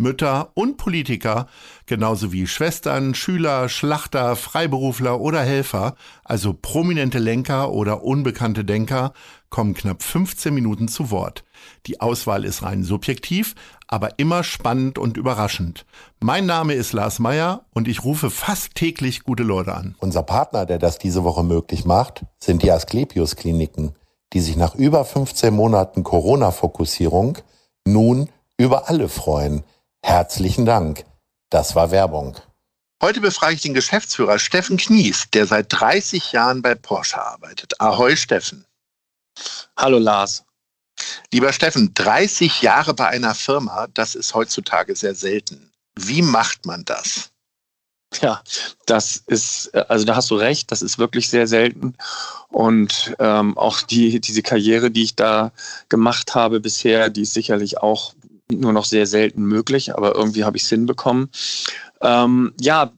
Mütter und Politiker, genauso wie Schwestern, Schüler, Schlachter, Freiberufler oder Helfer, also prominente Lenker oder unbekannte Denker, kommen knapp 15 Minuten zu Wort. Die Auswahl ist rein subjektiv, aber immer spannend und überraschend. Mein Name ist Lars Meyer und ich rufe fast täglich gute Leute an. Unser Partner, der das diese Woche möglich macht, sind die Asklepios Kliniken, die sich nach über 15 Monaten Corona-Fokussierung nun über alle freuen. Herzlichen Dank. Das war Werbung. Heute befrage ich den Geschäftsführer Steffen Knies, der seit 30 Jahren bei Porsche arbeitet. Ahoi Steffen. Hallo Lars. Lieber Steffen, 30 Jahre bei einer Firma, das ist heutzutage sehr selten. Wie macht man das? Ja, das ist, also da hast du recht, das ist wirklich sehr selten. Und ähm, auch die, diese Karriere, die ich da gemacht habe bisher, die ist sicherlich auch nur noch sehr selten möglich, aber irgendwie habe ich es hinbekommen. Ähm, ja,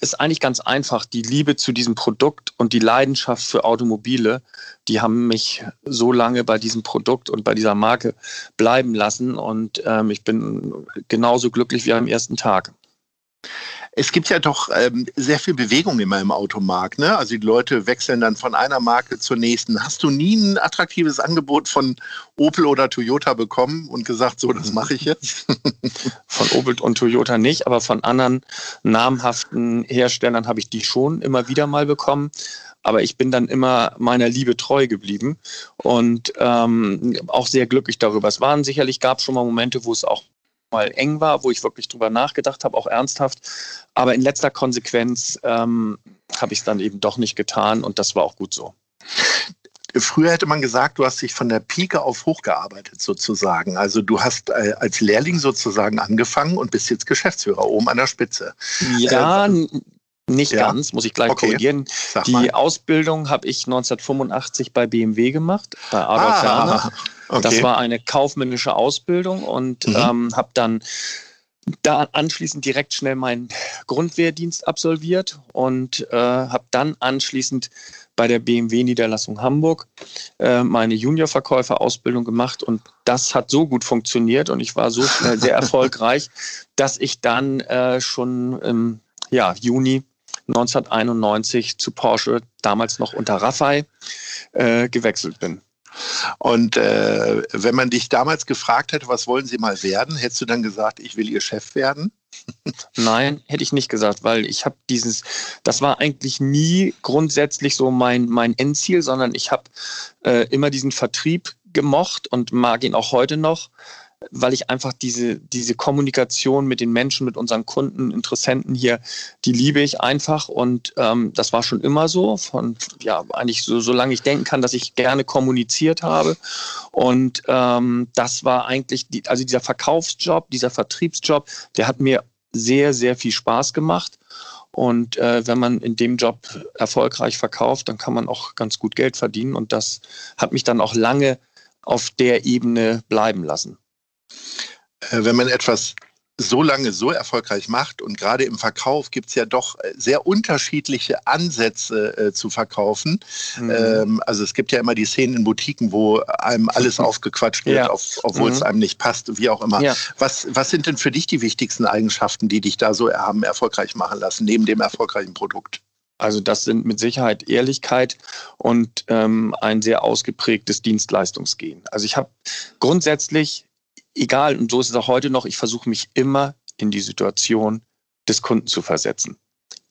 ist eigentlich ganz einfach. Die Liebe zu diesem Produkt und die Leidenschaft für Automobile, die haben mich so lange bei diesem Produkt und bei dieser Marke bleiben lassen. Und ähm, ich bin genauso glücklich wie am ersten Tag es gibt ja doch ähm, sehr viel Bewegung immer im Automarkt. Ne? Also die Leute wechseln dann von einer Marke zur nächsten. Hast du nie ein attraktives Angebot von Opel oder Toyota bekommen und gesagt, so, das mache ich jetzt? von Opel und Toyota nicht, aber von anderen namhaften Herstellern habe ich die schon immer wieder mal bekommen aber ich bin dann immer meiner Liebe treu geblieben und ähm, auch sehr glücklich darüber. Es waren sicherlich, gab schon mal Momente, wo es auch mal eng war, wo ich wirklich drüber nachgedacht habe, auch ernsthaft. Aber in letzter Konsequenz ähm, habe ich es dann eben doch nicht getan und das war auch gut so. Früher hätte man gesagt, du hast dich von der Pike auf hochgearbeitet sozusagen. Also du hast äh, als Lehrling sozusagen angefangen und bist jetzt Geschäftsführer oben an der Spitze. Ja, äh, nicht ja. ganz, muss ich gleich okay. korrigieren. Die. Ausbildung habe ich 1985 bei BMW gemacht, bei Adolf ah, Werner. Okay. Das war eine kaufmännische Ausbildung und mhm. ähm, habe dann da anschließend direkt schnell meinen Grundwehrdienst absolviert und äh, habe dann anschließend bei der BMW Niederlassung Hamburg äh, meine Juniorverkäuferausbildung gemacht und das hat so gut funktioniert und ich war so schnell sehr erfolgreich, dass ich dann äh, schon im ja, Juni 1991 zu Porsche, damals noch unter Raffai, äh, gewechselt bin. Und äh, wenn man dich damals gefragt hätte, was wollen Sie mal werden, hättest du dann gesagt, ich will Ihr Chef werden? Nein, hätte ich nicht gesagt, weil ich habe dieses, das war eigentlich nie grundsätzlich so mein, mein Endziel, sondern ich habe äh, immer diesen Vertrieb gemocht und mag ihn auch heute noch weil ich einfach diese, diese Kommunikation mit den Menschen, mit unseren Kunden, Interessenten hier, die liebe ich einfach. Und ähm, das war schon immer so, von ja, eigentlich so, solange ich denken kann, dass ich gerne kommuniziert habe. Und ähm, das war eigentlich, die, also dieser Verkaufsjob, dieser Vertriebsjob, der hat mir sehr, sehr viel Spaß gemacht. Und äh, wenn man in dem Job erfolgreich verkauft, dann kann man auch ganz gut Geld verdienen. Und das hat mich dann auch lange auf der Ebene bleiben lassen. Äh, wenn man etwas so lange so erfolgreich macht und gerade im Verkauf gibt es ja doch äh, sehr unterschiedliche Ansätze äh, zu verkaufen. Mhm. Ähm, also es gibt ja immer die Szenen in Boutiquen, wo einem alles aufgequatscht wird, ja. auf, obwohl mhm. es einem nicht passt, wie auch immer. Ja. Was, was sind denn für dich die wichtigsten Eigenschaften, die dich da so haben erfolgreich machen lassen, neben dem erfolgreichen Produkt? Also das sind mit Sicherheit Ehrlichkeit und ähm, ein sehr ausgeprägtes Dienstleistungsgehen. Also ich habe grundsätzlich egal, und so ist es auch heute noch, ich versuche mich immer in die Situation des Kunden zu versetzen.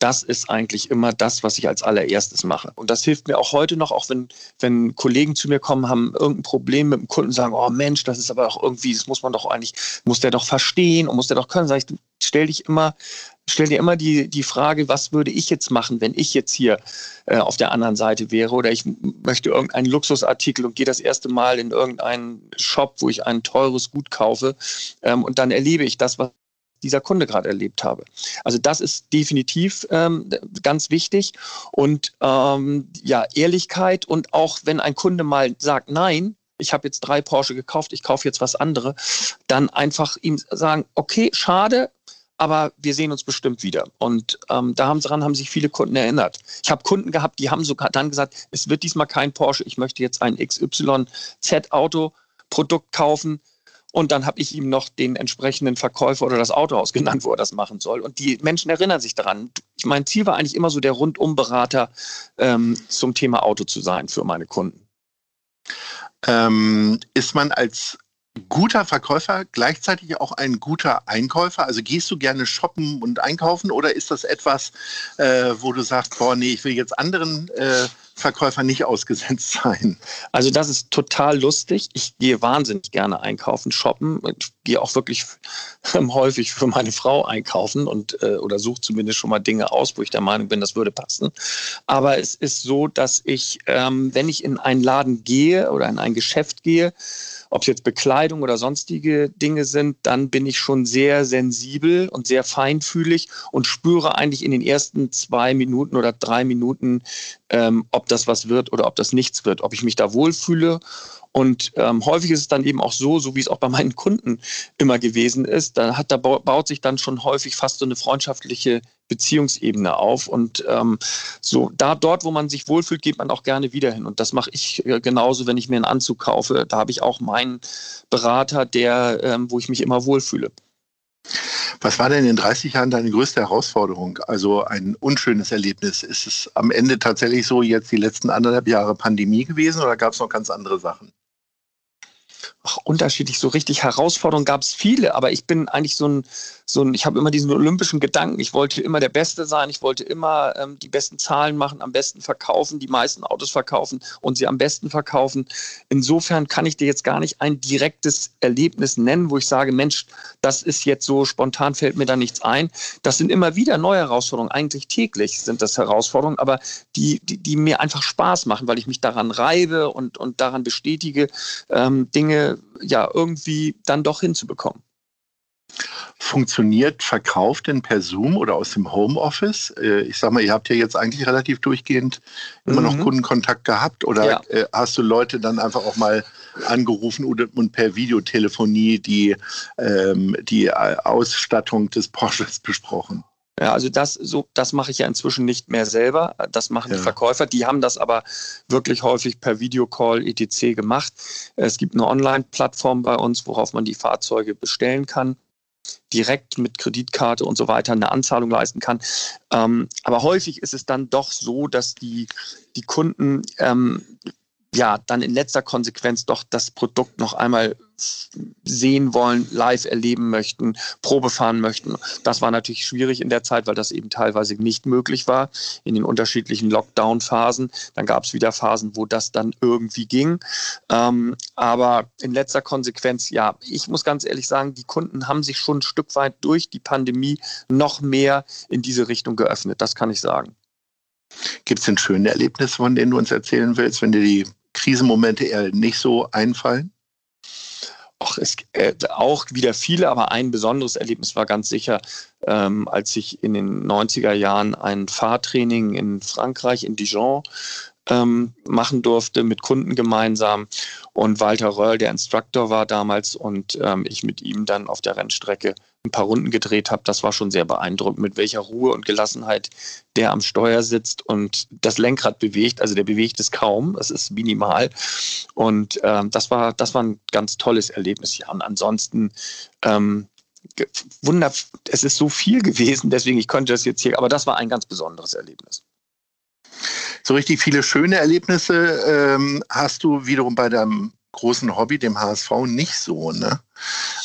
Das ist eigentlich immer das, was ich als allererstes mache. Und das hilft mir auch heute noch, auch wenn, wenn Kollegen zu mir kommen, haben irgendein Problem mit dem Kunden und sagen, oh Mensch, das ist aber auch irgendwie, das muss man doch eigentlich, muss der doch verstehen und muss der doch können. Sag ich, stell dich immer stell dir immer die, die Frage, was würde ich jetzt machen, wenn ich jetzt hier äh, auf der anderen Seite wäre oder ich möchte irgendeinen Luxusartikel und gehe das erste Mal in irgendeinen Shop, wo ich ein teures Gut kaufe ähm, und dann erlebe ich das, was dieser Kunde gerade erlebt habe. Also das ist definitiv ähm, ganz wichtig. Und ähm, ja, Ehrlichkeit und auch wenn ein Kunde mal sagt, nein, ich habe jetzt drei Porsche gekauft, ich kaufe jetzt was andere, dann einfach ihm sagen, okay, schade, aber wir sehen uns bestimmt wieder. Und ähm, daran haben sich viele Kunden erinnert. Ich habe Kunden gehabt, die haben sogar dann gesagt, es wird diesmal kein Porsche, ich möchte jetzt ein XYZ-Auto-Produkt kaufen. Und dann habe ich ihm noch den entsprechenden Verkäufer oder das Autohaus genannt, wo er das machen soll. Und die Menschen erinnern sich daran. Mein Ziel war eigentlich immer so der Rundumberater ähm, zum Thema Auto zu sein für meine Kunden. Ähm, ist man als guter Verkäufer gleichzeitig auch ein guter Einkäufer? Also gehst du gerne shoppen und einkaufen oder ist das etwas, äh, wo du sagst, boah, nee, ich will jetzt anderen äh, Verkäufern nicht ausgesetzt sein? Also das ist total lustig. Ich gehe wahnsinnig gerne einkaufen, shoppen. Ich gehe auch wirklich häufig für meine Frau einkaufen und äh, oder suche zumindest schon mal Dinge aus, wo ich der Meinung bin, das würde passen. Aber es ist so, dass ich, ähm, wenn ich in einen Laden gehe oder in ein Geschäft gehe, ob es jetzt Bekleidung oder sonstige Dinge sind, dann bin ich schon sehr sensibel und sehr feinfühlig und spüre eigentlich in den ersten zwei Minuten oder drei Minuten, ähm, ob das was wird oder ob das nichts wird, ob ich mich da wohlfühle und ähm, häufig ist es dann eben auch so, so wie es auch bei meinen Kunden immer gewesen ist, da, hat, da baut sich dann schon häufig fast so eine freundschaftliche Beziehungsebene auf. Und ähm, so da dort, wo man sich wohlfühlt, geht man auch gerne wieder hin. Und das mache ich äh, genauso, wenn ich mir einen Anzug kaufe. Da habe ich auch meinen Berater, der, ähm, wo ich mich immer wohlfühle. Was war denn in 30 Jahren deine größte Herausforderung? Also ein unschönes Erlebnis. Ist es am Ende tatsächlich so jetzt die letzten anderthalb Jahre Pandemie gewesen oder gab es noch ganz andere Sachen? ach, unterschiedlich, so richtig Herausforderungen gab es viele, aber ich bin eigentlich so ein, so ein ich habe immer diesen olympischen Gedanken, ich wollte immer der Beste sein, ich wollte immer ähm, die besten Zahlen machen, am besten verkaufen, die meisten Autos verkaufen und sie am besten verkaufen. Insofern kann ich dir jetzt gar nicht ein direktes Erlebnis nennen, wo ich sage, Mensch, das ist jetzt so spontan fällt mir da nichts ein. Das sind immer wieder neue Herausforderungen, eigentlich täglich sind das Herausforderungen, aber die, die, die mir einfach Spaß machen, weil ich mich daran reibe und, und daran bestätige, ähm, Dinge ja irgendwie dann doch hinzubekommen. Funktioniert Verkauf denn per Zoom oder aus dem Homeoffice? Äh, ich sag mal, ihr habt ja jetzt eigentlich relativ durchgehend immer mhm. noch Kundenkontakt gehabt oder ja. Äh, hast du Leute dann einfach auch mal angerufen und per Videotelefonie die, ähm, die Ausstattung des Porsches besprochen? Ja, also das so, das mache ich ja inzwischen nicht mehr selber. Das machen ja. die Verkäufer. Die haben das aber wirklich häufig per Videocall etc. gemacht. Es gibt eine Online-Plattform bei uns, worauf man die Fahrzeuge bestellen kann direkt mit Kreditkarte und so weiter eine Anzahlung leisten kann. Ähm, aber häufig ist es dann doch so, dass die, die Kunden ähm, ja, dann in letzter Konsequenz doch das Produkt noch einmal sehen wollen, live erleben möchten, Probe fahren möchten. Das war natürlich schwierig in der Zeit, weil das eben teilweise nicht möglich war in den unterschiedlichen Lockdown-Phasen. Dann gab es wieder Phasen, wo das dann irgendwie ging. Ähm, aber in letzter Konsequenz, ja, ich muss ganz ehrlich sagen, die Kunden haben sich schon ein Stück weit durch die Pandemie noch mehr in diese Richtung geöffnet. Das kann ich sagen. Gibt es denn schöne Erlebnisse, von denen du uns erzählen willst, wenn dir die Krisenmomente eher nicht so einfallen? Ach, es, äh, auch wieder viele, aber ein besonderes Erlebnis war ganz sicher, ähm, als ich in den 90er Jahren ein Fahrtraining in Frankreich, in Dijon, ähm, machen durfte mit Kunden gemeinsam und Walter Röll, der Instructor war damals und ähm, ich mit ihm dann auf der Rennstrecke ein paar Runden gedreht habe. Das war schon sehr beeindruckend, mit welcher Ruhe und Gelassenheit der am Steuer sitzt und das Lenkrad bewegt. Also der bewegt es kaum, es ist minimal. Und ähm, das war das war ein ganz tolles Erlebnis. Ja, und ansonsten ähm, Wunder, es ist so viel gewesen, deswegen ich konnte das jetzt hier, aber das war ein ganz besonderes Erlebnis. So richtig viele schöne Erlebnisse ähm, hast du wiederum bei deinem großen Hobby, dem HSV, nicht so. Ne?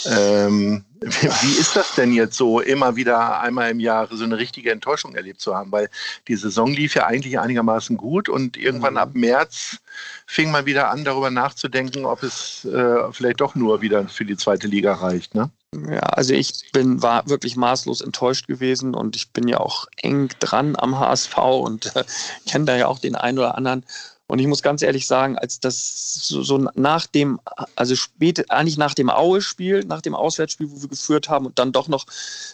Ähm, wie ist das denn jetzt so, immer wieder einmal im Jahr so eine richtige Enttäuschung erlebt zu haben? Weil die Saison lief ja eigentlich einigermaßen gut und irgendwann mhm. ab März fing man wieder an, darüber nachzudenken, ob es äh, vielleicht doch nur wieder für die zweite Liga reicht. Ne? Ja, also ich bin, war wirklich maßlos enttäuscht gewesen und ich bin ja auch eng dran am HSV und äh, kenne da ja auch den einen oder anderen. Und ich muss ganz ehrlich sagen, als das so, so nach dem, also spät, eigentlich nach dem Aue-Spiel, nach dem Auswärtsspiel, wo wir geführt haben und dann doch noch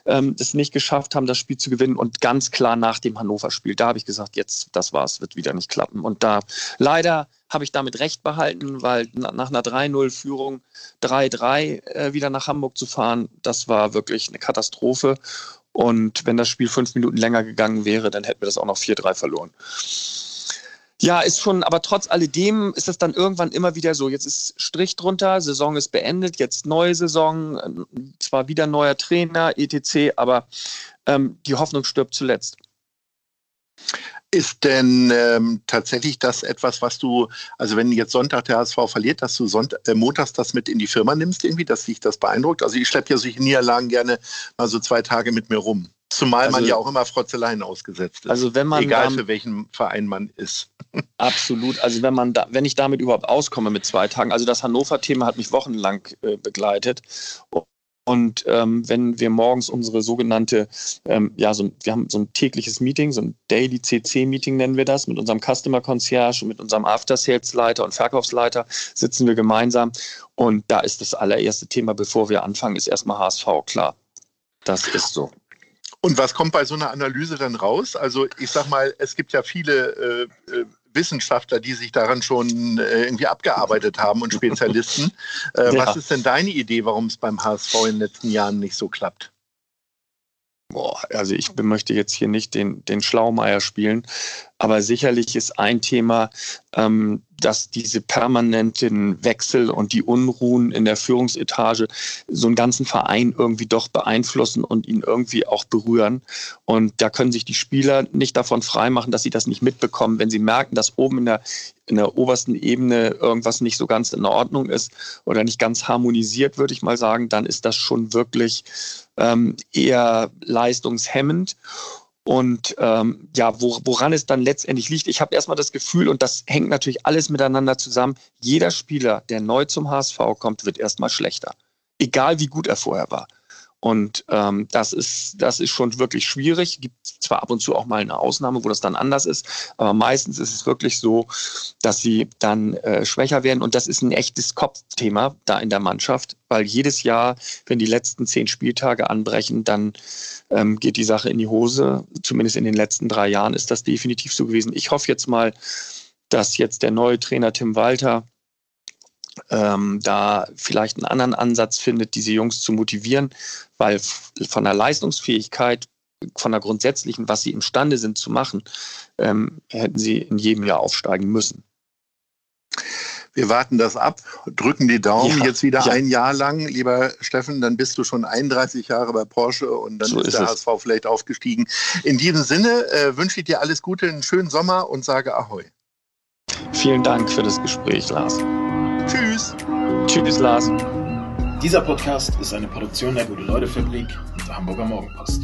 ähm, es nicht geschafft haben, das Spiel zu gewinnen und ganz klar nach dem Hannover-Spiel, da habe ich gesagt, jetzt, das war's, wird wieder nicht klappen. Und da leider habe ich damit recht behalten, weil nach einer 3-0-Führung 3-3 äh, wieder nach Hamburg zu fahren, das war wirklich eine Katastrophe. Und wenn das Spiel fünf Minuten länger gegangen wäre, dann hätten wir das auch noch 4-3 verloren. Ja, ist schon, aber trotz alledem ist es dann irgendwann immer wieder so. Jetzt ist Strich drunter, Saison ist beendet, jetzt neue Saison, zwar wieder neuer Trainer, etc., aber ähm, die Hoffnung stirbt zuletzt. Ist denn ähm, tatsächlich das etwas, was du, also wenn jetzt Sonntag der HSV verliert, dass du Sonntag, äh, montags das mit in die Firma nimmst irgendwie, dass dich das beeindruckt? Also ich schleppe ja solche Niederlagen gerne mal so zwei Tage mit mir rum. Zumal also, man ja auch immer Frotzeleien ausgesetzt ist. Also wenn man egal für welchen Verein man ist. Absolut. Also wenn man da, wenn ich damit überhaupt auskomme mit zwei Tagen, also das Hannover-Thema hat mich wochenlang äh, begleitet. Und ähm, wenn wir morgens unsere sogenannte, ähm, ja, so, wir haben so ein tägliches Meeting, so ein Daily CC-Meeting nennen wir das, mit unserem Customer Concierge und mit unserem After-Sales-Leiter und Verkaufsleiter sitzen wir gemeinsam. Und da ist das allererste Thema, bevor wir anfangen, ist erstmal HSV, klar. Das ist so. Und was kommt bei so einer Analyse dann raus? Also ich sag mal, es gibt ja viele äh, äh, Wissenschaftler, die sich daran schon äh, irgendwie abgearbeitet haben und Spezialisten. Äh, ja. Was ist denn deine Idee, warum es beim HSV in den letzten Jahren nicht so klappt? Boah, also ich möchte jetzt hier nicht den, den Schlaumeier spielen, aber sicherlich ist ein Thema, ähm, dass diese permanenten Wechsel und die Unruhen in der Führungsetage so einen ganzen Verein irgendwie doch beeinflussen und ihn irgendwie auch berühren. Und da können sich die Spieler nicht davon freimachen, dass sie das nicht mitbekommen, wenn sie merken, dass oben in der, in der obersten Ebene irgendwas nicht so ganz in Ordnung ist oder nicht ganz harmonisiert, würde ich mal sagen, dann ist das schon wirklich ähm, eher leistungshemmend. Und ähm, ja, wo, woran es dann letztendlich liegt, ich habe erstmal das Gefühl, und das hängt natürlich alles miteinander zusammen, jeder Spieler, der neu zum HSV kommt, wird erstmal schlechter. Egal wie gut er vorher war. Und ähm, das, ist, das ist schon wirklich schwierig. Gibt zwar ab und zu auch mal eine Ausnahme, wo das dann anders ist, aber meistens ist es wirklich so, dass sie dann äh, schwächer werden. Und das ist ein echtes Kopfthema da in der Mannschaft, weil jedes Jahr, wenn die letzten zehn Spieltage anbrechen, dann ähm, geht die Sache in die Hose. Zumindest in den letzten drei Jahren ist das definitiv so gewesen. Ich hoffe jetzt mal, dass jetzt der neue Trainer Tim Walter ähm, da vielleicht einen anderen Ansatz findet, diese Jungs zu motivieren, weil von der Leistungsfähigkeit, von der grundsätzlichen, was sie imstande sind zu machen, ähm, hätten sie in jedem Jahr aufsteigen müssen. Wir warten das ab, drücken die Daumen ja, jetzt wieder ja. ein Jahr lang. Lieber Steffen, dann bist du schon 31 Jahre bei Porsche und dann so ist, ist der HSV vielleicht aufgestiegen. In diesem Sinne äh, wünsche ich dir alles Gute, einen schönen Sommer und sage Ahoi. Vielen Dank für das Gespräch, Lars. Tschüss. Tschüss, Lars. Dieser Podcast ist eine Produktion der Gute-Leute-Fabrik und der Hamburger Morgenpost.